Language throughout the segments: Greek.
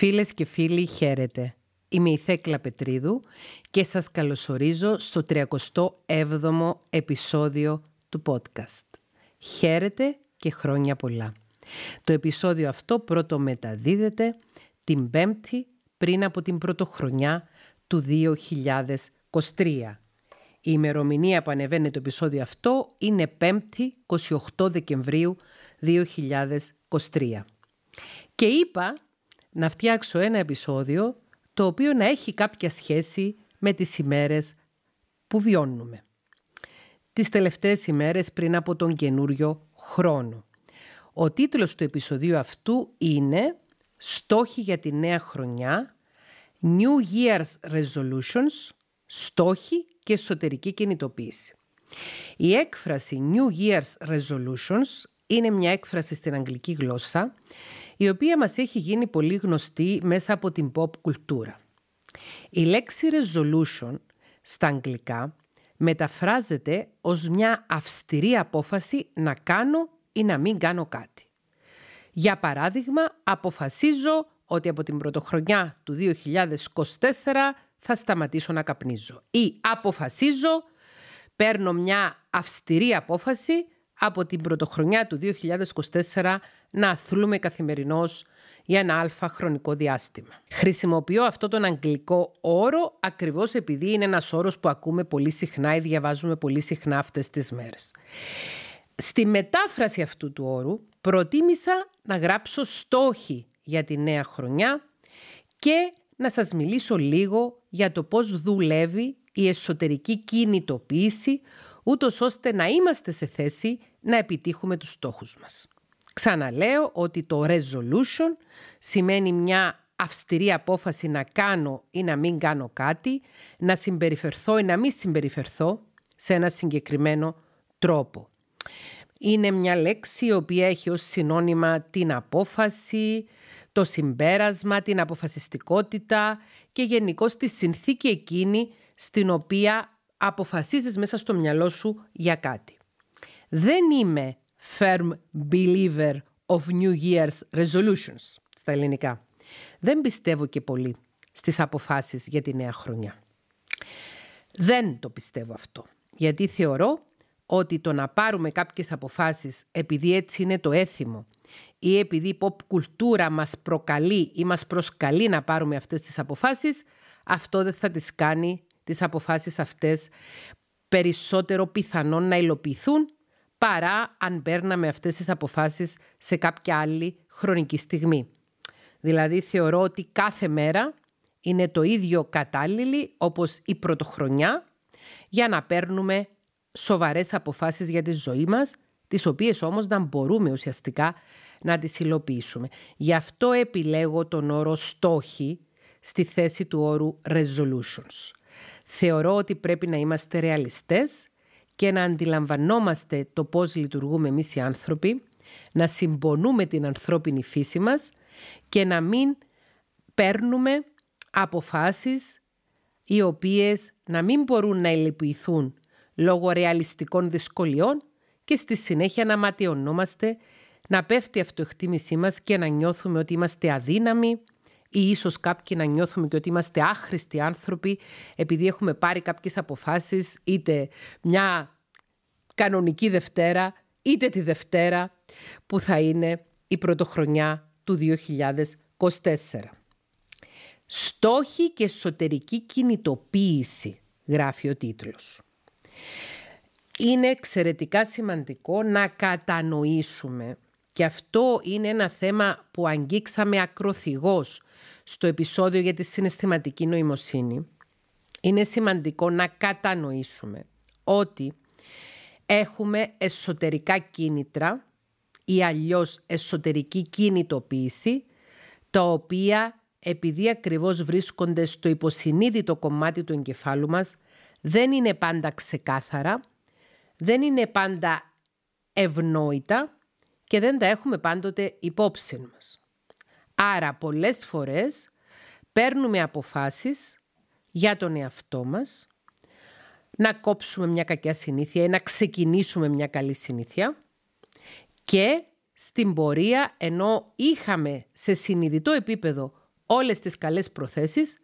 Φίλες και φίλοι, χαίρετε. Είμαι η Θέκλα Πετρίδου και σας καλωσορίζω στο 37ο επεισόδιο του podcast. Χαίρετε και χρόνια πολλά. Το επεισόδιο αυτό πρώτο μεταδίδεται την Πέμπτη πριν από την πρωτοχρονιά του 2023. Η ημερομηνία που ανεβαίνει το επεισόδιο αυτό είναι 5η 28 Δεκεμβρίου 2023. Και είπα να φτιάξω ένα επεισόδιο το οποίο να έχει κάποια σχέση με τις ημέρες που βιώνουμε. Τις τελευταίες ημέρες πριν από τον καινούριο χρόνο. Ο τίτλος του επεισοδίου αυτού είναι «Στόχοι για τη νέα χρονιά, New Year's Resolutions, στόχοι και εσωτερική κινητοποίηση». Η έκφραση New Year's Resolutions είναι μια έκφραση στην αγγλική γλώσσα η οποία μας έχει γίνει πολύ γνωστή μέσα από την pop κουλτούρα. Η λέξη resolution στα αγγλικά μεταφράζεται ως μια αυστηρή απόφαση να κάνω ή να μην κάνω κάτι. Για παράδειγμα, αποφασίζω ότι από την πρωτοχρονιά του 2024 θα σταματήσω να καπνίζω. Ή αποφασίζω, παίρνω μια αυστηρή απόφαση από την πρωτοχρονιά του 2024 να αθλούμε καθημερινώς για ένα αλφα χρονικό διάστημα. Χρησιμοποιώ αυτό τον αγγλικό όρο ακριβώς επειδή είναι ένας όρος που ακούμε πολύ συχνά ή διαβάζουμε πολύ συχνά αυτές τις μέρες. Στη μετάφραση αυτού του όρου προτίμησα να γράψω στόχοι για τη νέα χρονιά και να σας μιλήσω λίγο για το πώς δουλεύει η εσωτερική κινητοποίηση ούτως ώστε να είμαστε σε θέση να επιτύχουμε τους στόχους μας. Ξαναλέω ότι το resolution σημαίνει μια αυστηρή απόφαση να κάνω ή να μην κάνω κάτι, να συμπεριφερθώ ή να μην συμπεριφερθώ σε ένα συγκεκριμένο τρόπο. Είναι μια λέξη η οποία έχει ως συνώνυμα την απόφαση, το συμπέρασμα, την αποφασιστικότητα και γενικώ τη συνθήκη εκείνη στην οποία αποφασίζεις μέσα στο μυαλό σου για κάτι. Δεν είμαι firm believer of New Year's resolutions στα ελληνικά. Δεν πιστεύω και πολύ στις αποφάσεις για τη νέα χρονιά. Δεν το πιστεύω αυτό, γιατί θεωρώ ότι το να πάρουμε κάποιες αποφάσεις επειδή έτσι είναι το έθιμο ή επειδή η pop κουλτούρα μας προκαλεί ή μας προσκαλεί να πάρουμε αυτές τις αποφάσεις, αυτό δεν θα τις κάνει τις αποφάσεις αυτές περισσότερο πιθανόν να υλοποιηθούν παρά αν παίρναμε αυτές τις αποφάσεις σε κάποια άλλη χρονική στιγμή. Δηλαδή θεωρώ ότι κάθε μέρα είναι το ίδιο κατάλληλη όπως η πρωτοχρονιά για να παίρνουμε σοβαρές αποφάσεις για τη ζωή μας, τις οποίες όμως να μπορούμε ουσιαστικά να τις υλοποιήσουμε. Γι' αυτό επιλέγω τον όρο στόχοι στη θέση του όρου resolutions. Θεωρώ ότι πρέπει να είμαστε ρεαλιστές και να αντιλαμβανόμαστε το πώς λειτουργούμε εμείς οι άνθρωποι, να συμπονούμε την ανθρώπινη φύση μας και να μην παίρνουμε αποφάσεις οι οποίες να μην μπορούν να υλοποιηθούν λόγω ρεαλιστικών δυσκολιών και στη συνέχεια να ματιωνόμαστε, να πέφτει η αυτοεκτίμησή μας και να νιώθουμε ότι είμαστε αδύναμοι ή ίσως κάποιοι να νιώθουμε και ότι είμαστε άχρηστοι άνθρωποι επειδή έχουμε πάρει κάποιες αποφάσεις είτε μια κανονική Δευτέρα είτε τη Δευτέρα που θα είναι η πρωτοχρονιά του 2024. Στόχοι και εσωτερική κινητοποίηση γράφει ο τίτλος. Είναι εξαιρετικά σημαντικό να κατανοήσουμε και αυτό είναι ένα θέμα που αγγίξαμε ακροθυγώς στο επεισόδιο για τη συναισθηματική νοημοσύνη. Είναι σημαντικό να κατανοήσουμε ότι έχουμε εσωτερικά κίνητρα ή αλλιώς εσωτερική κινητοποίηση, τα οποία επειδή ακριβώς βρίσκονται στο υποσυνείδητο κομμάτι του εγκεφάλου μας, δεν είναι πάντα ξεκάθαρα, δεν είναι πάντα ευνόητα και δεν τα έχουμε πάντοτε υπόψη μας. Άρα πολλές φορές παίρνουμε αποφάσεις για τον εαυτό μας, να κόψουμε μια κακιά συνήθεια ή να ξεκινήσουμε μια καλή συνήθεια και στην πορεία ενώ είχαμε σε συνειδητό επίπεδο όλες τις καλές προθέσεις,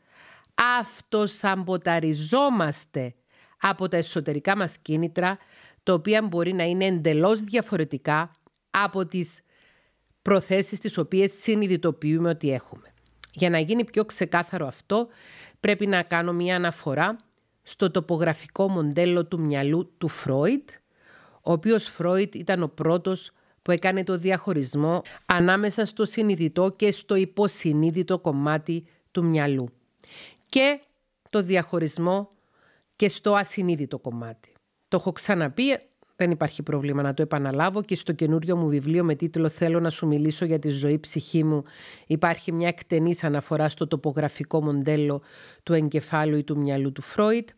αυτοσαμποταριζόμαστε από τα εσωτερικά μας κίνητρα, τα οποία μπορεί να είναι εντελώς διαφορετικά από τις προθέσεις τις οποίες συνειδητοποιούμε ότι έχουμε. Για να γίνει πιο ξεκάθαρο αυτό, πρέπει να κάνω μία αναφορά στο τοπογραφικό μοντέλο του μυαλού του Φρόιτ, ο οποίος Φρόιτ ήταν ο πρώτος που έκανε το διαχωρισμό ανάμεσα στο συνειδητό και στο υποσυνείδητο κομμάτι του μυαλού και το διαχωρισμό και στο ασυνείδητο κομμάτι. Το έχω ξαναπεί, δεν υπάρχει πρόβλημα να το επαναλάβω και στο καινούριο μου βιβλίο με τίτλο «Θέλω να σου μιλήσω για τη ζωή ψυχή μου» υπάρχει μια εκτενής αναφορά στο τοπογραφικό μοντέλο του εγκεφάλου ή του μυαλού του Φρόιτ.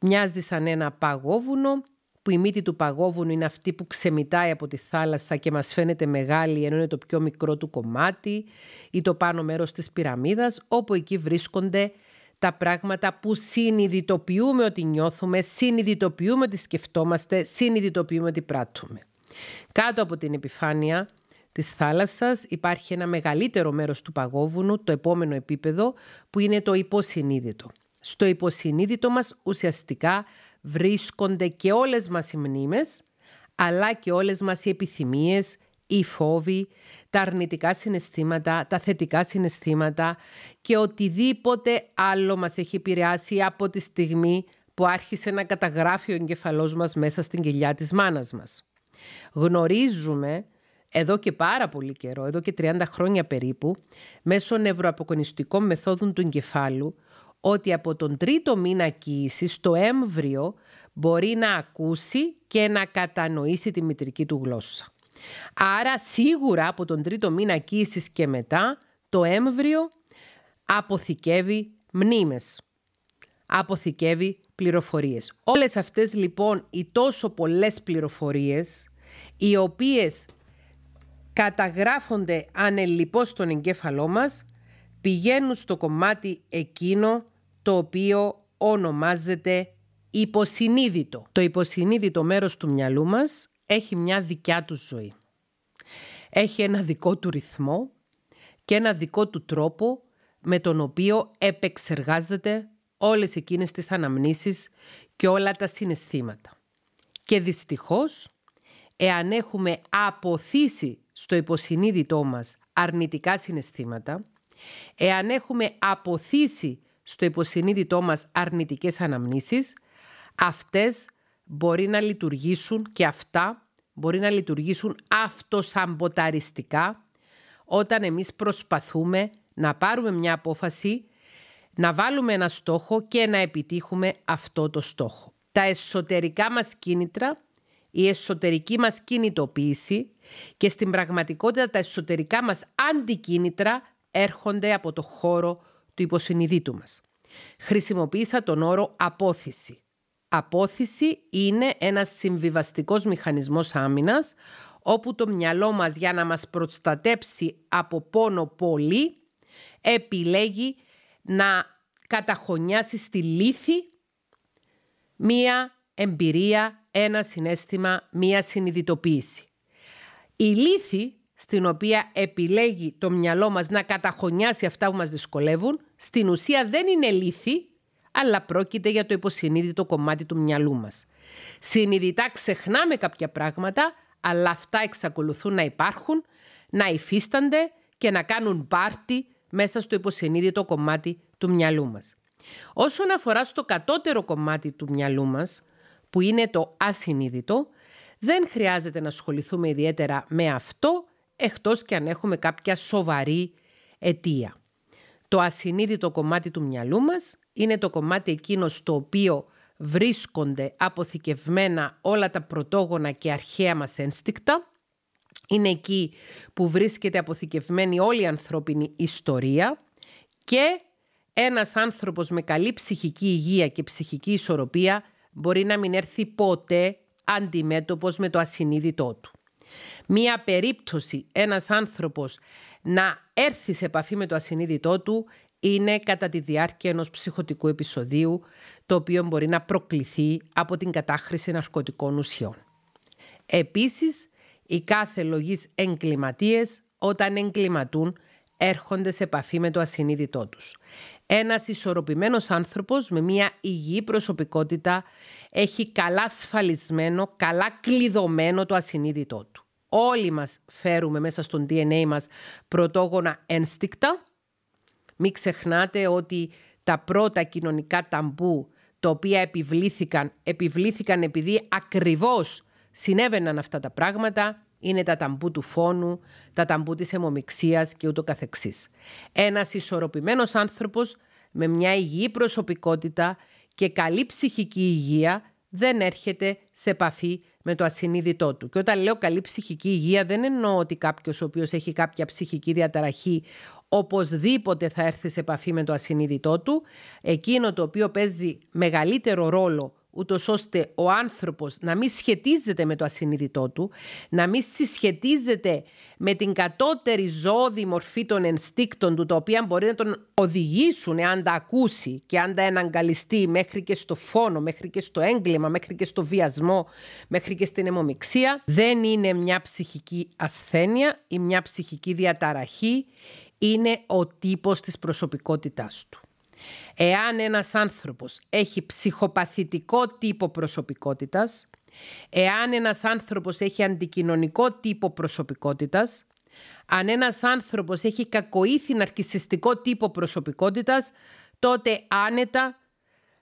Μοιάζει σαν ένα παγόβουνο που η μύτη του παγόβουνου είναι αυτή που ξεμητάει από τη θάλασσα και μας φαίνεται μεγάλη ενώ είναι το πιο μικρό του κομμάτι ή το πάνω μέρος της πυραμίδας όπου εκεί βρίσκονται τα πράγματα που συνειδητοποιούμε ότι νιώθουμε, συνειδητοποιούμε ότι σκεφτόμαστε, συνειδητοποιούμε ότι πράττουμε. Κάτω από την επιφάνεια της θάλασσας υπάρχει ένα μεγαλύτερο μέρος του παγόβουνου, το επόμενο επίπεδο, που είναι το υποσυνείδητο. Στο υποσυνείδητο μας ουσιαστικά βρίσκονται και όλες μας οι μνήμες, αλλά και όλες μας οι επιθυμίες, οι φόβοι, τα αρνητικά συναισθήματα, τα θετικά συναισθήματα και οτιδήποτε άλλο μας έχει επηρεάσει από τη στιγμή που άρχισε να καταγράφει ο εγκεφαλός μας μέσα στην κοιλιά της μάνας μας. Γνωρίζουμε εδώ και πάρα πολύ καιρό, εδώ και 30 χρόνια περίπου, μέσω νευροαποκονιστικών μεθόδων του εγκεφάλου, ότι από τον τρίτο μήνα κοίησης το έμβριο μπορεί να ακούσει και να κατανοήσει τη μητρική του γλώσσα. Άρα σίγουρα από τον τρίτο μήνα κοίησης και μετά το έμβριο αποθηκεύει μνήμες, αποθηκεύει πληροφορίες. Όλες αυτές λοιπόν οι τόσο πολλές πληροφορίες οι οποίες καταγράφονται ανελιπώς στον εγκέφαλό μας πηγαίνουν στο κομμάτι εκείνο το οποίο ονομάζεται υποσυνείδητο. Το υποσυνείδητο μέρος του μυαλού μας έχει μια δικιά του ζωή. Έχει ένα δικό του ρυθμό και ένα δικό του τρόπο με τον οποίο επεξεργάζεται όλες εκείνες τις αναμνήσεις και όλα τα συναισθήματα. Και δυστυχώς, εάν έχουμε αποθήσει στο υποσυνείδητό μας αρνητικά συναισθήματα, εάν έχουμε αποθήσει στο υποσυνείδητό μας αρνητικές αναμνήσεις, αυτές μπορεί να λειτουργήσουν και αυτά μπορεί να λειτουργήσουν αυτοσαμποταριστικά όταν εμείς προσπαθούμε να πάρουμε μια απόφαση, να βάλουμε ένα στόχο και να επιτύχουμε αυτό το στόχο. Τα εσωτερικά μας κίνητρα, η εσωτερική μας κινητοποίηση και στην πραγματικότητα τα εσωτερικά μας αντικίνητρα έρχονται από το χώρο του υποσυνειδήτου μας. Χρησιμοποίησα τον όρο απόθεση. Απόθεση είναι ένας συμβιβαστικός μηχανισμός άμυνας, όπου το μυαλό μας για να μας προστατέψει από πόνο πολύ, επιλέγει να καταχωνιάσει στη λύθη μία εμπειρία, ένα συνέστημα, μία συνειδητοποίηση. Η λύθη στην οποία επιλέγει το μυαλό μας να καταχωνιάσει αυτά που μας δυσκολεύουν, στην ουσία δεν είναι λύθη, αλλά πρόκειται για το υποσυνείδητο κομμάτι του μυαλού μας. Συνειδητά ξεχνάμε κάποια πράγματα, αλλά αυτά εξακολουθούν να υπάρχουν, να υφίστανται και να κάνουν πάρτι μέσα στο υποσυνείδητο κομμάτι του μυαλού μας. Όσον αφορά στο κατώτερο κομμάτι του μυαλού μας, που είναι το ασυνείδητο, δεν χρειάζεται να ασχοληθούμε ιδιαίτερα με αυτό, εκτός και αν έχουμε κάποια σοβαρή αιτία. Το ασυνείδητο κομμάτι του μυαλού μας είναι το κομμάτι εκείνος στο οποίο βρίσκονται αποθηκευμένα όλα τα πρωτόγωνα και αρχαία μας ένστικτα. Είναι εκεί που βρίσκεται αποθηκευμένη όλη η ανθρώπινη ιστορία και ένας άνθρωπος με καλή ψυχική υγεία και ψυχική ισορροπία μπορεί να μην έρθει ποτέ αντιμέτωπος με το ασυνείδητό του. Μία περίπτωση ένας άνθρωπος να έρθει σε επαφή με το ασυνείδητό του είναι κατά τη διάρκεια ενός ψυχοτικού επεισοδίου, το οποίο μπορεί να προκληθεί από την κατάχρηση ναρκωτικών ουσιών. Επίσης, οι κάθε λογής εγκληματίες, όταν εγκληματούν, έρχονται σε επαφή με το ασυνείδητό τους. Ένας ισορροπημένος άνθρωπος με μια υγιή προσωπικότητα έχει καλά σφαλισμένο, καλά κλειδωμένο το ασυνείδητό του. Όλοι μας φέρουμε μέσα στον DNA μας πρωτόγωνα ένστικτα. Μην ξεχνάτε ότι τα πρώτα κοινωνικά ταμπού τα οποία επιβλήθηκαν, επιβλήθηκαν επειδή ακριβώς συνέβαιναν αυτά τα πράγματα, είναι τα ταμπού του φόνου, τα ταμπού της αιμομιξίας και ούτω καθεξής. Ένας ισορροπημένος άνθρωπος με μια υγιή προσωπικότητα και καλή ψυχική υγεία δεν έρχεται σε επαφή με το ασυνείδητό του. Και όταν λέω καλή ψυχική υγεία δεν εννοώ ότι κάποιος ο οποίος έχει κάποια ψυχική διαταραχή οπωσδήποτε θα έρθει σε επαφή με το ασυνείδητό του. Εκείνο το οποίο παίζει μεγαλύτερο ρόλο ούτως ώστε ο άνθρωπος να μην σχετίζεται με το ασυνείδητό του, να μην συσχετίζεται με την κατώτερη ζώδη μορφή των ενστίκτων του, τα οποία μπορεί να τον οδηγήσουν αν τα ακούσει και αν τα εναγκαλιστεί μέχρι και στο φόνο, μέχρι και στο έγκλημα, μέχρι και στο βιασμό, μέχρι και στην αιμομιξία, δεν είναι μια ψυχική ασθένεια ή μια ψυχική διαταραχή, είναι ο τύπος της προσωπικότητάς του. Εάν ένας άνθρωπος έχει ψυχοπαθητικό τύπο προσωπικότητας, εάν ένας άνθρωπος έχει αντικοινωνικό τύπο προσωπικότητας, αν ένας άνθρωπος έχει κακοήθη ναρκισιστικό τύπο προσωπικότητας, τότε άνετα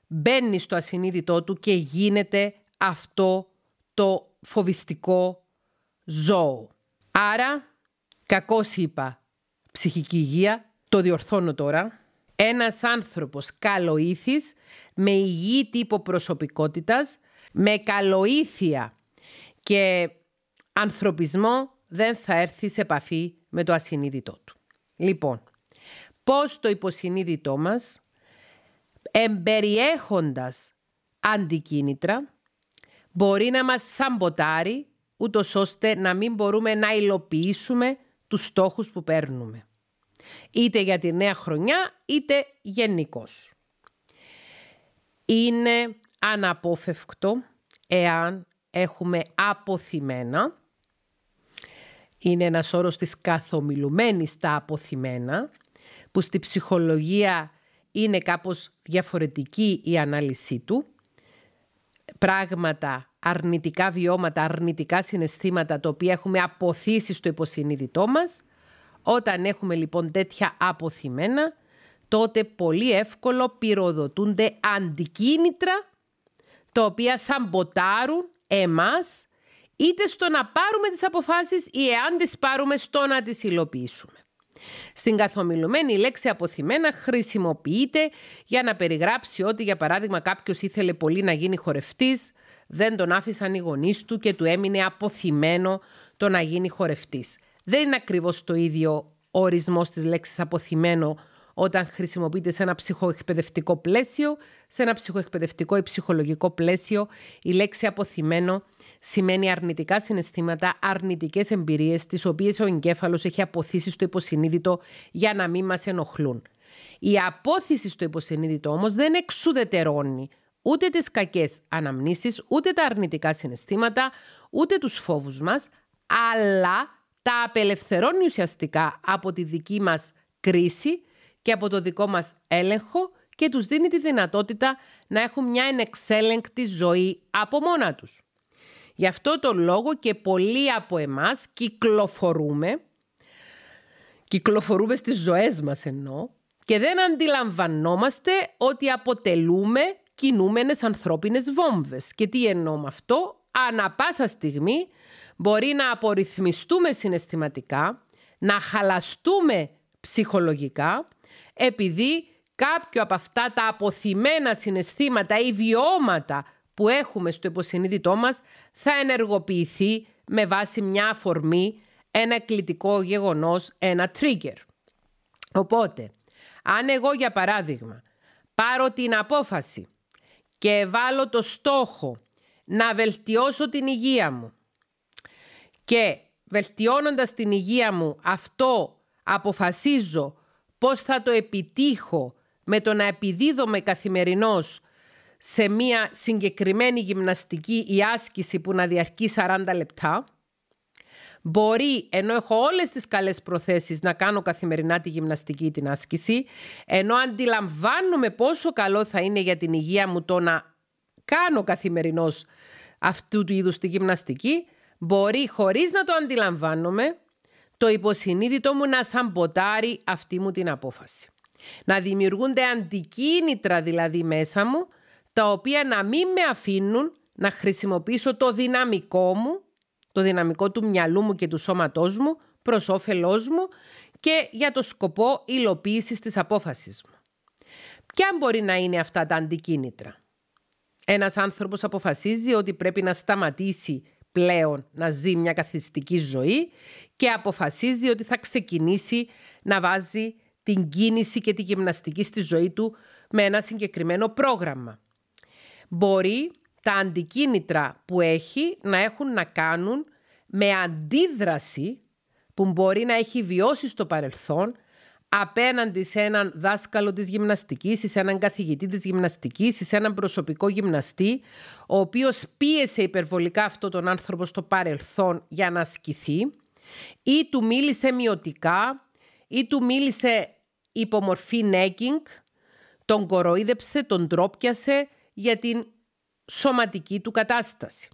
μπαίνει στο ασυνείδητό του και γίνεται αυτό το φοβιστικό ζώο. Άρα, κακώς είπα, ψυχική υγεία, το διορθώνω τώρα, ένας άνθρωπος καλοήθης, με υγιή τύπο προσωπικότητας, με καλοήθεια και ανθρωπισμό δεν θα έρθει σε επαφή με το ασυνείδητό του. Λοιπόν, πώς το υποσυνείδητό μας, εμπεριέχοντας αντικίνητρα, μπορεί να μας σαμποτάρει, ούτως ώστε να μην μπορούμε να υλοποιήσουμε τους στόχους που παίρνουμε είτε για τη νέα χρονιά είτε γενικώς. Είναι αναπόφευκτο εάν έχουμε αποθυμένα, είναι ένας όρος της καθομιλουμένης τα αποθυμένα, που στη ψυχολογία είναι κάπως διαφορετική η ανάλυση του, πράγματα, αρνητικά βιώματα, αρνητικά συναισθήματα, τα οποία έχουμε αποθήσει στο υποσυνείδητό μας, όταν έχουμε λοιπόν τέτοια αποθυμένα, τότε πολύ εύκολο πυροδοτούνται αντικίνητρα τα οποία σαμποτάρουν εμάς είτε στο να πάρουμε τις αποφάσεις ή εάν τις πάρουμε στο να τις υλοποιήσουμε. Στην καθομιλουμένη η λέξη αποθυμένα χρησιμοποιείται για να περιγράψει ότι για παράδειγμα κάποιος ήθελε πολύ να γίνει χορευτής, δεν τον άφησαν οι γονείς του και του έμεινε αποθυμένο το να γίνει χορευτής. Δεν είναι ακριβώς το ίδιο ο ορισμός της λέξης αποθυμένο όταν χρησιμοποιείται σε ένα ψυχοεκπαιδευτικό πλαίσιο. Σε ένα ψυχοεκπαιδευτικό ή ψυχολογικό πλαίσιο η λέξη αποθυμένο σημαίνει αρνητικά συναισθήματα, αρνητικές εμπειρίες τις οποίες ο εγκέφαλος έχει αποθήσει στο υποσυνείδητο για να μην μας ενοχλούν. Η απόθυση στο υποσυνείδητο όμως δεν εξουδετερώνει ούτε τις κακές αναμνήσεις, ούτε τα αρνητικά συναισθήματα, ούτε τους φόβους μας, αλλά τα απελευθερώνει ουσιαστικά από τη δική μας κρίση και από το δικό μας έλεγχο και τους δίνει τη δυνατότητα να έχουν μια ενεξέλεγκτη ζωή από μόνα τους. Γι' αυτό το λόγο και πολλοί από εμάς κυκλοφορούμε, κυκλοφορούμε στις ζωές μας εννοώ, και δεν αντιλαμβανόμαστε ότι αποτελούμε κινούμενες ανθρώπινες βόμβες. Και τι εννοώ με αυτό, ανα πάσα στιγμή μπορεί να απορριθμιστούμε συναισθηματικά, να χαλαστούμε ψυχολογικά, επειδή κάποιο από αυτά τα αποθυμένα συναισθήματα ή βιώματα που έχουμε στο υποσυνείδητό μας θα ενεργοποιηθεί με βάση μια αφορμή, ένα κλητικό γεγονός, ένα trigger. Οπότε, αν εγώ για παράδειγμα πάρω την απόφαση και βάλω το στόχο να βελτιώσω την υγεία μου και βελτιώνοντας την υγεία μου αυτό αποφασίζω πώς θα το επιτύχω με το να επιδίδομαι καθημερινώς σε μία συγκεκριμένη γυμναστική ή άσκηση που να διαρκεί 40 λεπτά, Μπορεί, ενώ έχω όλες τις καλές προθέσεις να κάνω καθημερινά τη γυμναστική την άσκηση, ενώ αντιλαμβάνομαι πόσο καλό θα είναι για την υγεία μου το να κάνω καθημερινώς αυτού του είδους τη γυμναστική, μπορεί χωρίς να το αντιλαμβάνομαι, το υποσυνείδητο μου να σαμποτάρει αυτή μου την απόφαση. Να δημιουργούνται αντικίνητρα δηλαδή μέσα μου, τα οποία να μην με αφήνουν να χρησιμοποιήσω το δυναμικό μου, το δυναμικό του μυαλού μου και του σώματός μου, προς όφελός μου και για το σκοπό υλοποίησης της απόφασης μου. Ποια μπορεί να είναι αυτά τα αντικίνητρα; Ένας άνθρωπος αποφασίζει ότι πρέπει να σταματήσει πλέον να ζει μια καθιστική ζωή και αποφασίζει ότι θα ξεκινήσει να βάζει την κίνηση και τη γυμναστική στη ζωή του με ένα συγκεκριμένο πρόγραμμα. Μπορεί τα αντικίνητρα που έχει να έχουν να κάνουν με αντίδραση που μπορεί να έχει βιώσει στο παρελθόν απέναντι σε έναν δάσκαλο της γυμναστικής ή σε έναν καθηγητή της γυμναστικής ή σε έναν προσωπικό γυμναστή ο οποίος πίεσε υπερβολικά αυτό τον άνθρωπο στο παρελθόν για να ασκηθεί ή του μίλησε μειωτικά ή του μίλησε υπομορφή νέκινγκ, τον κοροϊδέψε, τον τρόπιασε για την σωματική του κατάσταση.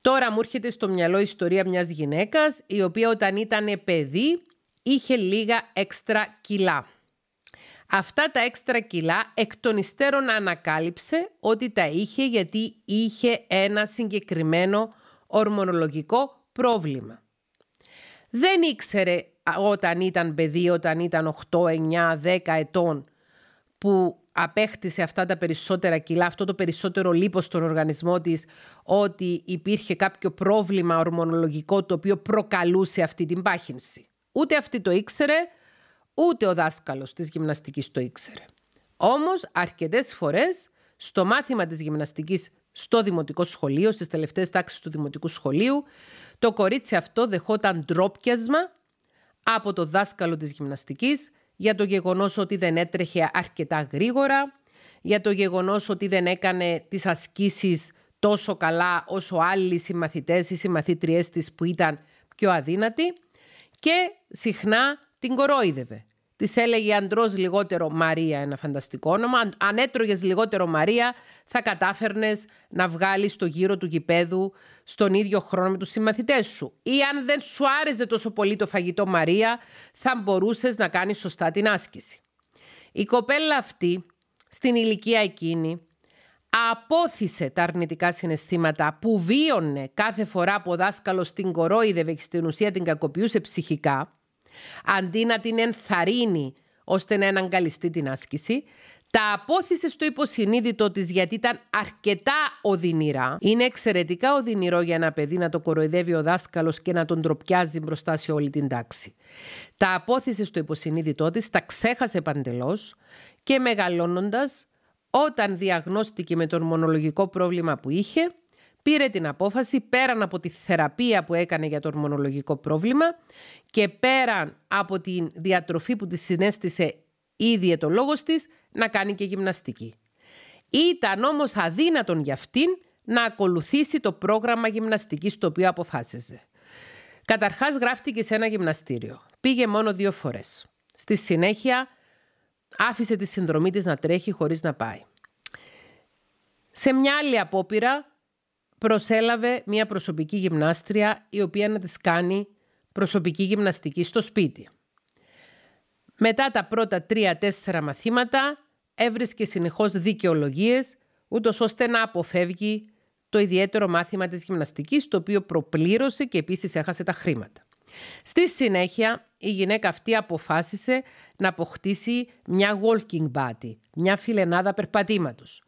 Τώρα μου έρχεται στο μυαλό η ιστορία μιας γυναίκας η οποία όταν ήταν παιδί είχε λίγα έξτρα κιλά. Αυτά τα έξτρα κιλά εκ των υστέρων ανακάλυψε ότι τα είχε γιατί είχε ένα συγκεκριμένο ορμονολογικό πρόβλημα. Δεν ήξερε όταν ήταν παιδί, όταν ήταν 8, 9, 10 ετών που απέκτησε αυτά τα περισσότερα κιλά, αυτό το περισσότερο λίπος στον οργανισμό της, ότι υπήρχε κάποιο πρόβλημα ορμονολογικό το οποίο προκαλούσε αυτή την πάχυνση. Ούτε αυτή το ήξερε, ούτε ο δάσκαλος της γυμναστικής το ήξερε. Όμως, αρκετές φορές, στο μάθημα της γυμναστικής στο δημοτικό σχολείο, στις τελευταίες τάξεις του δημοτικού σχολείου, το κορίτσι αυτό δεχόταν ντρόπιασμα από το δάσκαλο της γυμναστικής για το γεγονός ότι δεν έτρεχε αρκετά γρήγορα, για το γεγονός ότι δεν έκανε τις ασκήσεις τόσο καλά όσο άλλοι συμμαθητές ή συμμαθήτριές της που ήταν πιο αδύνατοι και συχνά την κορόιδευε. Της έλεγε αντρός λιγότερο Μαρία, ένα φανταστικό όνομα. Αν έτρωγες λιγότερο Μαρία, θα κατάφερνες να βγάλεις το γύρο του γηπέδου στον ίδιο χρόνο με τους συμμαθητές σου. Ή αν δεν σου άρεσε τόσο πολύ το φαγητό Μαρία, θα μπορούσες να κάνεις σωστά την άσκηση. Η κοπέλα αυτή, στην ηλικία εκείνη, απόθυσε τα αρνητικά συναισθήματα που βίωνε κάθε φορά που ο δάσκαλος την κορόιδευε και στην ουσία την κακοποιούσε ψυχικά αντί να την ενθαρρύνει ώστε να εναγκαλιστεί την άσκηση, τα απόθυσε στο υποσυνείδητο της γιατί ήταν αρκετά οδυνηρά. Είναι εξαιρετικά οδυνηρό για ένα παιδί να το κοροϊδεύει ο δάσκαλος και να τον τροπιάζει μπροστά σε όλη την τάξη. Τα απόθυσε στο υποσυνείδητό της, τα ξέχασε παντελώς και μεγαλώνοντας, όταν διαγνώστηκε με τον μονολογικό πρόβλημα που είχε, πήρε την απόφαση πέραν από τη θεραπεία που έκανε για το ορμονολογικό πρόβλημα και πέραν από τη διατροφή που τη συνέστησε η λόγος της να κάνει και γυμναστική. Ήταν όμως αδύνατον για αυτήν να ακολουθήσει το πρόγραμμα γυμναστικής το οποίο αποφάσιζε. Καταρχάς γράφτηκε σε ένα γυμναστήριο. Πήγε μόνο δύο φορές. Στη συνέχεια άφησε τη συνδρομή της να τρέχει χωρίς να πάει. Σε μια άλλη απόπειρα προσέλαβε μια προσωπική γυμνάστρια η οποία να της κάνει προσωπική γυμναστική στο σπίτι. Μετά τα πρώτα τρία-τέσσερα μαθήματα έβρισκε συνεχώς δικαιολογίες ούτως ώστε να αποφεύγει το ιδιαίτερο μάθημα της γυμναστικής το οποίο προπλήρωσε και επίσης έχασε τα χρήματα. Στη συνέχεια η γυναίκα αυτή αποφάσισε να αποκτήσει μια walking body, μια φιλενάδα περπατήματος.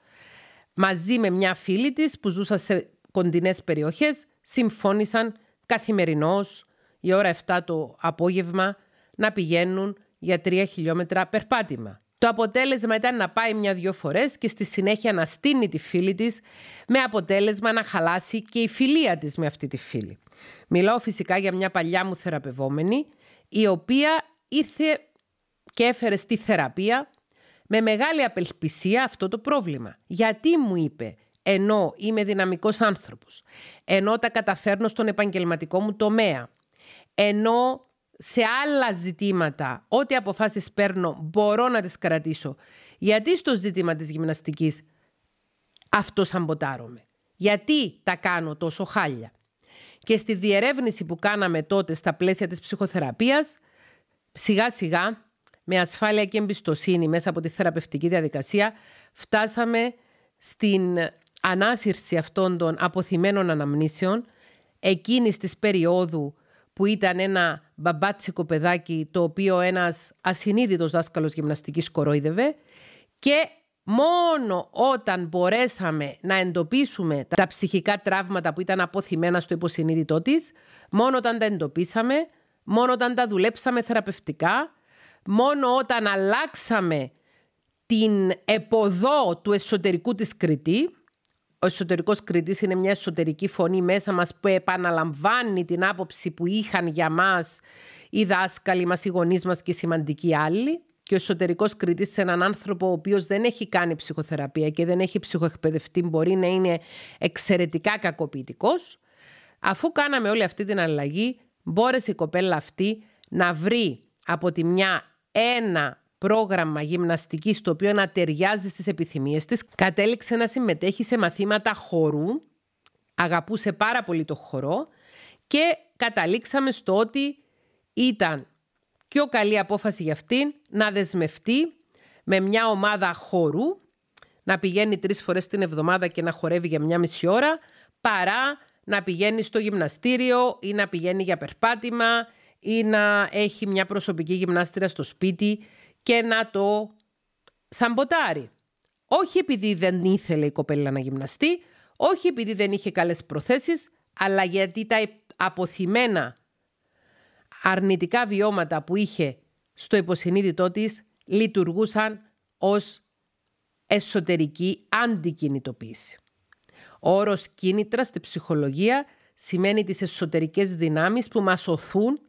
Μαζί με μια φίλη της που ζούσα σε κοντινές περιοχές συμφώνησαν καθημερινώς η ώρα 7 το απόγευμα να πηγαίνουν για 3 χιλιόμετρα περπάτημα. Το αποτέλεσμα ήταν να πάει μια-δυο φορές και στη συνέχεια να στείνει τη φίλη της με αποτέλεσμα να χαλάσει και η φιλία της με αυτή τη φίλη. Μιλάω φυσικά για μια παλιά μου θεραπευόμενη η οποία ήρθε και έφερε στη θεραπεία με μεγάλη απελπισία αυτό το πρόβλημα. Γιατί μου είπε ενώ είμαι δυναμικός άνθρωπος, ενώ τα καταφέρνω στον επαγγελματικό μου τομέα, ενώ σε άλλα ζητήματα, ό,τι αποφάσεις παίρνω, μπορώ να τις κρατήσω. Γιατί στο ζήτημα της γυμναστικής αυτό σαμποτάρομαι; Γιατί τα κάνω τόσο χάλια; Και στη διερεύνηση που κάναμε τότε στα πλαίσια της ψυχοθεραπείας, σιγά σιγά, με ασφάλεια και εμπιστοσύνη μέσα από τη θεραπευτική διαδικασία, φτάσαμε στην ανάσυρση αυτών των αποθυμένων αναμνήσεων, εκείνης της περίοδου που ήταν ένα μπαμπάτσικο παιδάκι το οποίο ένας ασυνείδητος δάσκαλος γυμναστικής κορόιδευε και μόνο όταν μπορέσαμε να εντοπίσουμε τα ψυχικά τραύματα που ήταν αποθυμένα στο υποσυνείδητό της, μόνο όταν τα εντοπίσαμε, μόνο όταν τα δουλέψαμε θεραπευτικά, μόνο όταν αλλάξαμε την εποδό του εσωτερικού της κριτή, ο εσωτερικός κριτής είναι μια εσωτερική φωνή μέσα μας που επαναλαμβάνει την άποψη που είχαν για μας οι δάσκαλοι μας, οι γονείς μας και οι σημαντικοί άλλοι. Και ο εσωτερικός κριτής σε έναν άνθρωπο ο οποίος δεν έχει κάνει ψυχοθεραπεία και δεν έχει ψυχοεκπαιδευτεί μπορεί να είναι εξαιρετικά κακοποιητικός. Αφού κάναμε όλη αυτή την αλλαγή, μπόρεσε η κοπέλα αυτή να βρει από τη μια ένα πρόγραμμα γυμναστικής το οποίο να ταιριάζει στις επιθυμίες της. Κατέληξε να συμμετέχει σε μαθήματα χορού, αγαπούσε πάρα πολύ το χορό και καταλήξαμε στο ότι ήταν πιο καλή απόφαση για αυτήν να δεσμευτεί με μια ομάδα χορού, να πηγαίνει τρεις φορές την εβδομάδα και να χορεύει για μια μισή ώρα, παρά να πηγαίνει στο γυμναστήριο ή να πηγαίνει για περπάτημα ή να έχει μια προσωπική γυμνάστηρα στο σπίτι και να το σαμποτάρει. Όχι επειδή δεν ήθελε η κοπέλα να γυμναστεί, όχι επειδή δεν είχε καλές προθέσεις, αλλά γιατί τα αποθυμένα αρνητικά βιώματα που είχε στο υποσυνείδητό της λειτουργούσαν ως εσωτερική αντικινητοποίηση. Ο όρος κίνητρα στη ψυχολογία σημαίνει τις εσωτερικές δυνάμεις που μας οθούν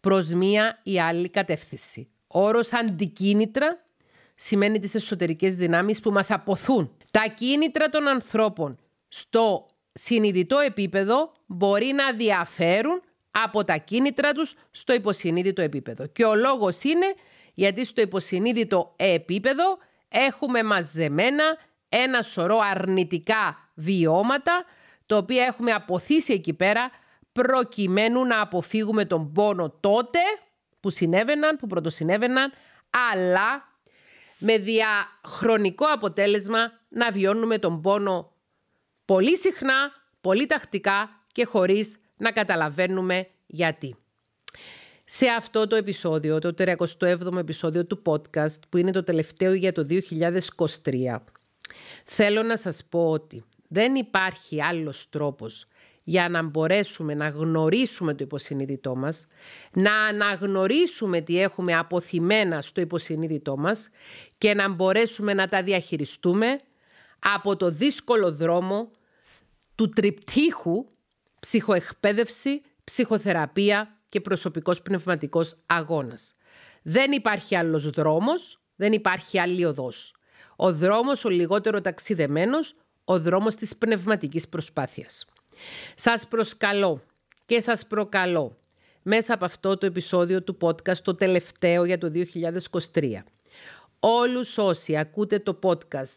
προς μία ή άλλη κατεύθυνση. Ο όρος αντικίνητρα σημαίνει τις εσωτερικές δυνάμεις που μας αποθούν. Τα κίνητρα των ανθρώπων στο συνειδητό επίπεδο μπορεί να διαφέρουν από τα κίνητρα τους στο υποσυνείδητο επίπεδο. Και ο λόγος είναι γιατί στο υποσυνείδητο επίπεδο έχουμε μαζεμένα ένα σωρό αρνητικά βιώματα τα οποία έχουμε αποθήσει εκεί πέρα προκειμένου να αποφύγουμε τον πόνο τότε που συνέβαιναν, που πρωτοσυνέβαιναν, αλλά με διαχρονικό αποτέλεσμα να βιώνουμε τον πόνο πολύ συχνά, πολύ τακτικά και χωρίς να καταλαβαίνουμε γιατί. Σε αυτό το επεισόδιο, το 37ο επεισόδιο του podcast, που είναι το τελευταίο για το 2023, θέλω να σας πω ότι δεν υπάρχει άλλος τρόπος για να μπορέσουμε να γνωρίσουμε το υποσυνείδητό μας, να αναγνωρίσουμε τι έχουμε αποθυμένα στο υποσυνείδητό μας και να μπορέσουμε να τα διαχειριστούμε από το δύσκολο δρόμο του τριπτύχου ψυχοεκπαίδευση, ψυχοθεραπεία και προσωπικός πνευματικός αγώνας. Δεν υπάρχει άλλος δρόμος, δεν υπάρχει άλλη οδός. Ο δρόμος ο λιγότερο ταξιδεμένος, ο δρόμος της πνευματικής προσπάθειας. Σας προσκαλώ και σας προκαλώ μέσα από αυτό το επεισόδιο του podcast, το τελευταίο για το 2023. Όλους όσοι ακούτε το podcast,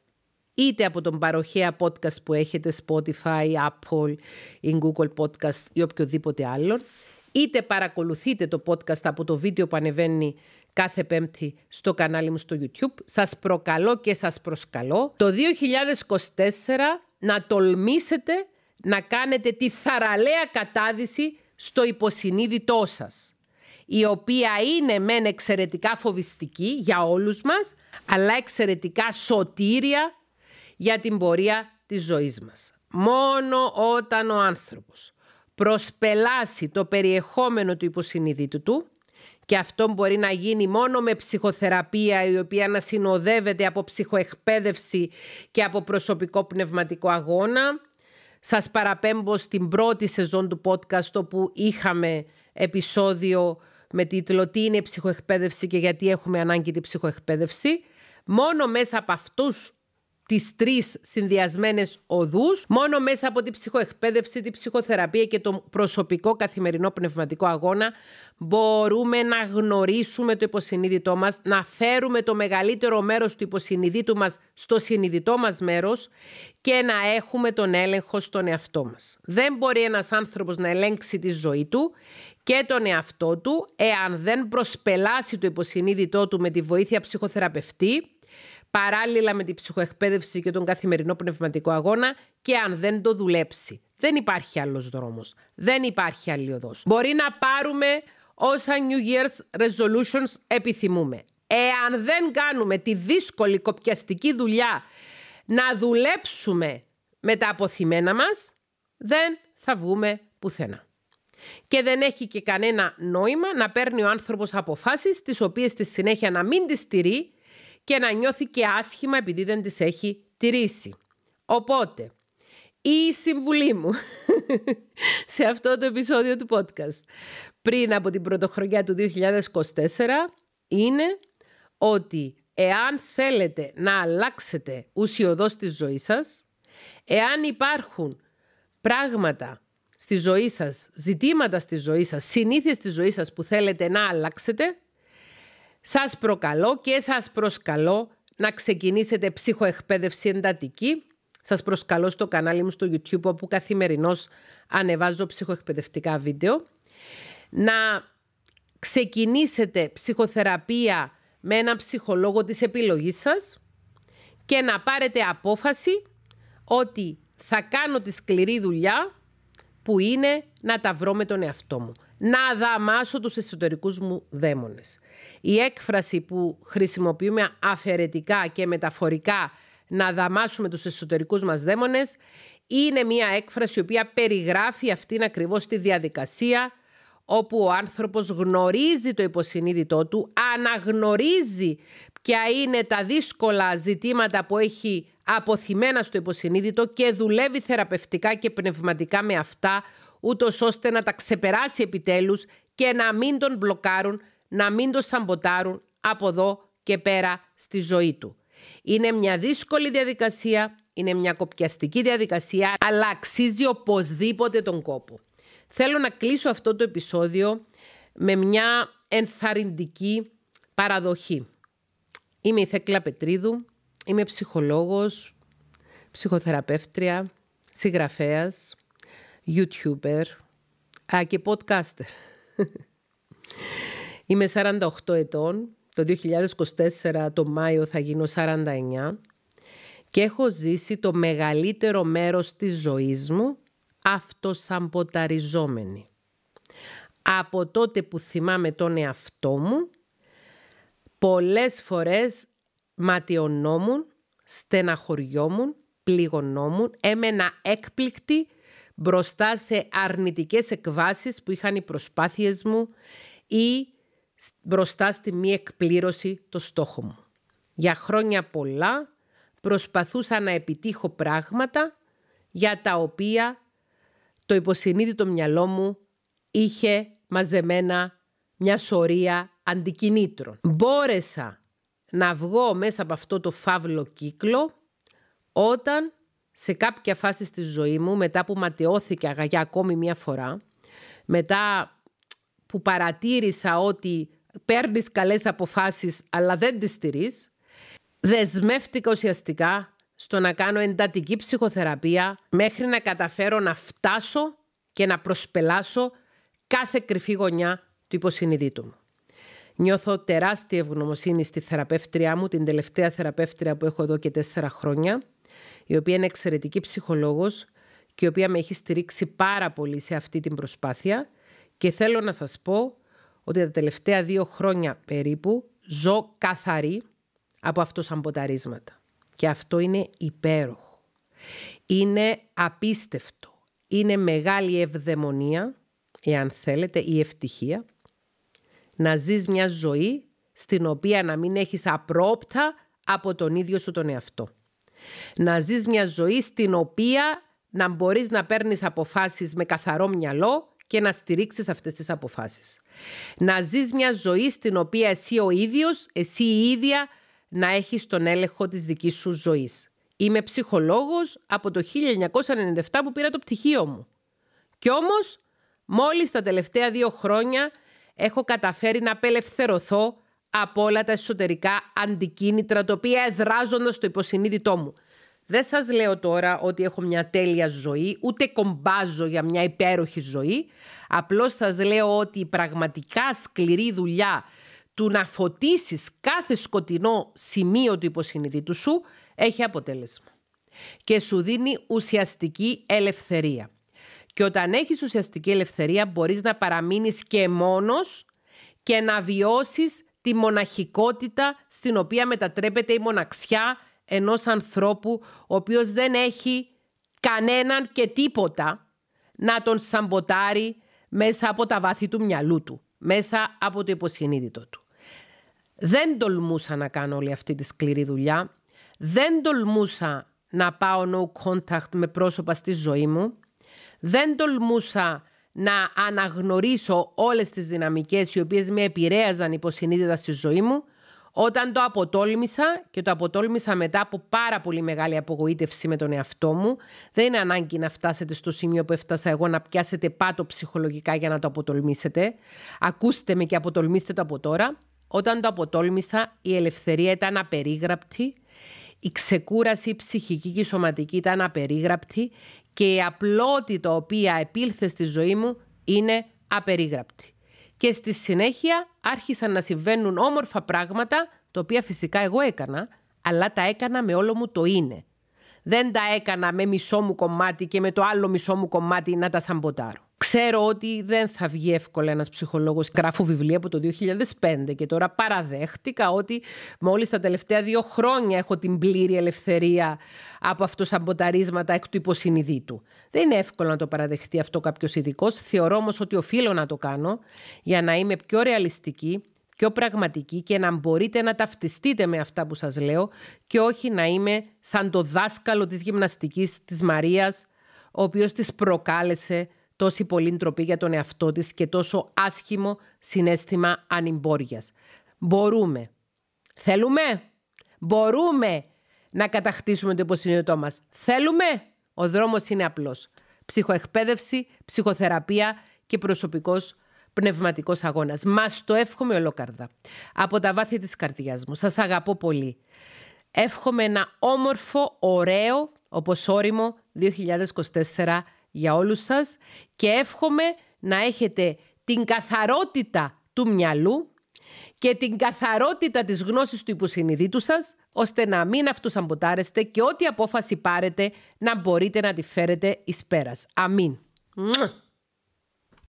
είτε από τον παροχέα podcast που έχετε Spotify, Apple ή Google Podcast ή οποιοδήποτε άλλον, είτε παρακολουθείτε το podcast από το βίντεο που ανεβαίνει κάθε πέμπτη στο κανάλι μου στο YouTube. Σας προκαλώ και σας προσκαλώ το 2024 να τολμήσετε να κάνετε τη θαραλέα κατάδυση στο υποσυνείδητό σας η οποία είναι μεν εξαιρετικά φοβιστική για όλους μας, αλλά εξαιρετικά σωτήρια για την πορεία της ζωής μας. Μόνο όταν ο άνθρωπος προσπελάσει το περιεχόμενο του υποσυνείδητου του, και αυτό μπορεί να γίνει μόνο με ψυχοθεραπεία η οποία να συνοδεύεται από ψυχοεκπαίδευση και από προσωπικό πνευματικό αγώνα, σας παραπέμπω στην πρώτη σεζόν του podcast όπου είχαμε επεισόδιο με τίτλο «Τι είναι η ψυχοεκπαίδευση και γιατί έχουμε ανάγκη την ψυχοεκπαίδευση». Μόνο μέσα από αυτούς τις τρεις συνδυασμένες οδούς, μόνο μέσα από την ψυχοεκπαίδευση, την ψυχοθεραπεία και το προσωπικό καθημερινό πνευματικό αγώνα μπορούμε να γνωρίσουμε το υποσυνείδητό μας, να φέρουμε το μεγαλύτερο μέρος του υποσυνείδητου μας στο συνειδητό μας μέρος και να έχουμε τον έλεγχο στον εαυτό μας. Δεν μπορεί ένας άνθρωπος να ελέγξει τη ζωή του και τον εαυτό του εάν δεν προσπελάσει το υποσυνείδητό του με τη βοήθεια ψυχοθεραπευτή παράλληλα με την ψυχοεκπαίδευση και τον καθημερινό πνευματικό αγώνα και αν δεν το δουλέψει. Δεν υπάρχει άλλος δρόμος. Δεν υπάρχει άλλη οδός. Μπορεί να πάρουμε όσα New Year's resolutions επιθυμούμε. Εάν δεν κάνουμε τη δύσκολη κοπιαστική δουλειά να δουλέψουμε με τα αποθυμένα μας, δεν θα βγούμε πουθενά. Και δεν έχει και κανένα νόημα να παίρνει ο άνθρωπος αποφάσεις τις οποίες στη συνέχεια να μην τις στηρεί και να νιώθει και άσχημα επειδή δεν τις έχει τηρήσει. Οπότε, η συμβουλή μου σε αυτό το επεισόδιο του podcast πριν από την πρωτοχρονιά του 2024 είναι ότι εάν θέλετε να αλλάξετε ουσιοδός τη ζωή σας, εάν υπάρχουν πράγματα στη ζωή σας, ζητήματα στη ζωή σας, συνήθειες στη ζωή σας που θέλετε να αλλάξετε, σας προκαλώ και σας προσκαλώ να ξεκινήσετε ψυχοεκπαίδευση εντατική. Σας προσκαλώ στο κανάλι μου στο YouTube όπου καθημερινώς ανεβάζω ψυχοεκπαιδευτικά βίντεο. Να ξεκινήσετε ψυχοθεραπεία με ένα ψυχολόγο της επιλογής σας και να πάρετε απόφαση ότι θα κάνω τη σκληρή δουλειά που είναι να τα βρω με τον εαυτό μου. Να δαμάσω τους εσωτερικούς μου δαίμονες. Η έκφραση που χρησιμοποιούμε αφαιρετικά και μεταφορικά να δαμάσουμε τους εσωτερικούς μας δαίμονες είναι μια έκφραση η οποία περιγράφει αυτήν ακριβώς τη διαδικασία όπου ο άνθρωπος γνωρίζει το υποσυνείδητό του, αναγνωρίζει ποια είναι τα δύσκολα ζητήματα που έχει αποθυμένα στο υποσυνείδητο και δουλεύει θεραπευτικά και πνευματικά με αυτά, ούτως ώστε να τα ξεπεράσει επιτέλους και να μην τον μπλοκάρουν, να μην τον σαμποτάρουν από εδώ και πέρα στη ζωή του. Είναι μια δύσκολη διαδικασία, είναι μια κοπιαστική διαδικασία, αλλά αξίζει οπωσδήποτε τον κόπο. Θέλω να κλείσω αυτό το επεισόδιο με μια ενθαρρυντική παραδοχή. Είμαι η Θέκλα Πετρίδου, είμαι ψυχολόγος, ψυχοθεραπεύτρια, συγγραφέας, YouTuber α, και podcaster. Είμαι 48 ετών, το 2024 το Μάιο θα γίνω 49 και έχω ζήσει το μεγαλύτερο μέρος της ζωής μου αυτοσαμποταριζόμενη. Από τότε που θυμάμαι τον εαυτό μου, πολλές φορές ματιωνόμουν, στεναχωριόμουν, πληγωνόμουν, έμενα έκπληκτη μπροστά σε αρνητικές εκβάσεις που είχαν οι προσπάθειες μου ή μπροστά στη μη εκπλήρωση το στόχο μου. Για χρόνια πολλά προσπαθούσα να επιτύχω πράγματα για τα οποία το υποσυνείδητο μυαλό μου είχε μαζεμένα μια σωρία αντικινήτρων. Μπόρεσα να βγω μέσα από αυτό το φαύλο κύκλο όταν σε κάποια φάση στη ζωή μου, μετά που ματαιώθηκα για ακόμη μία φορά, μετά που παρατήρησα ότι παίρνεις καλές αποφάσεις αλλά δεν τις στηρείς, δεσμεύτηκα ουσιαστικά στο να κάνω εντατική ψυχοθεραπεία μέχρι να καταφέρω να φτάσω και να προσπελάσω κάθε κρυφή γωνιά του υποσυνειδήτου μου. Νιώθω τεράστια ευγνωμοσύνη στη θεραπεύτριά μου, την τελευταία θεραπεύτρια που έχω εδώ και τέσσερα χρόνια, η οποία είναι εξαιρετική ψυχολόγος και η οποία με έχει στηρίξει πάρα πολύ σε αυτή την προσπάθεια και θέλω να σας πω ότι τα τελευταία δύο χρόνια περίπου ζω καθαρή από αυτοσαμποταρίσματα. Και αυτό είναι υπέροχο. Είναι απίστευτο. Είναι μεγάλη ευδαιμονία, εάν θέλετε, η ευτυχία, να ζεις μια ζωή στην οποία να μην έχεις απρόπτα από τον ίδιο σου τον εαυτό. Να ζεις μια ζωή στην οποία να μπορείς να παίρνεις αποφάσεις με καθαρό μυαλό και να στηρίξεις αυτές τις αποφάσεις. Να ζεις μια ζωή στην οποία εσύ ο ίδιος, εσύ η ίδια, να έχεις τον έλεγχο της δικής σου ζωής. Είμαι ψυχολόγος από το 1997 που πήρα το πτυχίο μου. Κι όμως, μόλις τα τελευταία δύο χρόνια έχω καταφέρει να απελευθερωθώ από όλα τα εσωτερικά αντικίνητρα τα οποία εδράζονται στο υποσυνείδητό μου. Δεν σας λέω τώρα ότι έχω μια τέλεια ζωή, ούτε κομπάζω για μια υπέροχη ζωή. Απλώς σας λέω ότι η πραγματικά σκληρή δουλειά του να φωτίσεις κάθε σκοτεινό σημείο του υποσυνείδητου σου έχει αποτέλεσμα. Και σου δίνει ουσιαστική ελευθερία. Και όταν έχεις ουσιαστική ελευθερία μπορείς να παραμείνεις και μόνος και να βιώσεις τη μοναχικότητα στην οποία μετατρέπεται η μοναξιά ενός ανθρώπου ο οποίος δεν έχει κανέναν και τίποτα να τον σαμποτάρει μέσα από τα βάθη του μυαλού του, μέσα από το υποσυνείδητο του. Δεν τολμούσα να κάνω όλη αυτή τη σκληρή δουλειά, δεν τολμούσα να πάω no contact με πρόσωπα στη ζωή μου, δεν τολμούσα να αναγνωρίσω όλες τις δυναμικές οι οποίες με επηρέαζαν υποσυνείδητα στη ζωή μου, όταν το αποτόλμησα και το αποτόλμησα μετά από πάρα πολύ μεγάλη απογοήτευση με τον εαυτό μου, δεν είναι ανάγκη να φτάσετε στο σημείο που έφτασα εγώ να πιάσετε πάτο ψυχολογικά για να το αποτολμήσετε. Ακούστε με και αποτολμήστε το από τώρα. Όταν το αποτόλμησα, η ελευθερία ήταν απερίγραπτη, η ξεκούραση ψυχική και σωματική ήταν απερίγραπτη και η απλότητα οποία επήλθε στη ζωή μου είναι απερίγραπτη. Και στη συνέχεια άρχισαν να συμβαίνουν όμορφα πράγματα, τα οποία φυσικά εγώ έκανα, αλλά τα έκανα με όλο μου το είναι. Δεν τα έκανα με μισό μου κομμάτι και με το άλλο μισό μου κομμάτι να τα σαμποτάρω. Ξέρω ότι δεν θα βγει εύκολα ένας ψυχολόγος. Γράφω βιβλία από το 2005 και τώρα παραδέχτηκα ότι μόλις τα τελευταία δύο χρόνια έχω την πλήρη ελευθερία από αυτοσαμποταρίσματα εκ του υποσυνειδήτου. Δεν είναι εύκολο να το παραδεχτεί αυτό κάποιος ειδικός. Θεωρώ όμως ότι οφείλω να το κάνω για να είμαι πιο ρεαλιστική, πιο πραγματική και να μπορείτε να ταυτιστείτε με αυτά που σας λέω και όχι να είμαι σαν το δάσκαλο της γυμναστικής της Μαρίας, ο οποίος της προκάλεσε τόση πολύ ντροπή για τον εαυτό της και τόσο άσχημο συνέστημα ανυμπόριας. Μπορούμε. Θέλουμε. Μπορούμε να κατακτήσουμε το υποσυνείδητό μας. Θέλουμε. Ο δρόμος είναι απλός. Ψυχοεκπαίδευση, ψυχοθεραπεία και προσωπικός πνευματικός αγώνας. Μας το εύχομαι ολόκαρδα. Από τα βάθη της καρδιάς μου. Σας αγαπώ πολύ. Εύχομαι ένα όμορφο, ωραίο, όπως όριμο 2024 για όλους σας και εύχομαι να έχετε την καθαρότητα του μυαλού και την καθαρότητα της γνώσης του υποσυνειδήτου σας, ώστε να μην αυτοσαμποτάρεστε και ό,τι απόφαση πάρετε να μπορείτε να τη φέρετε εις πέρας. Αμήν.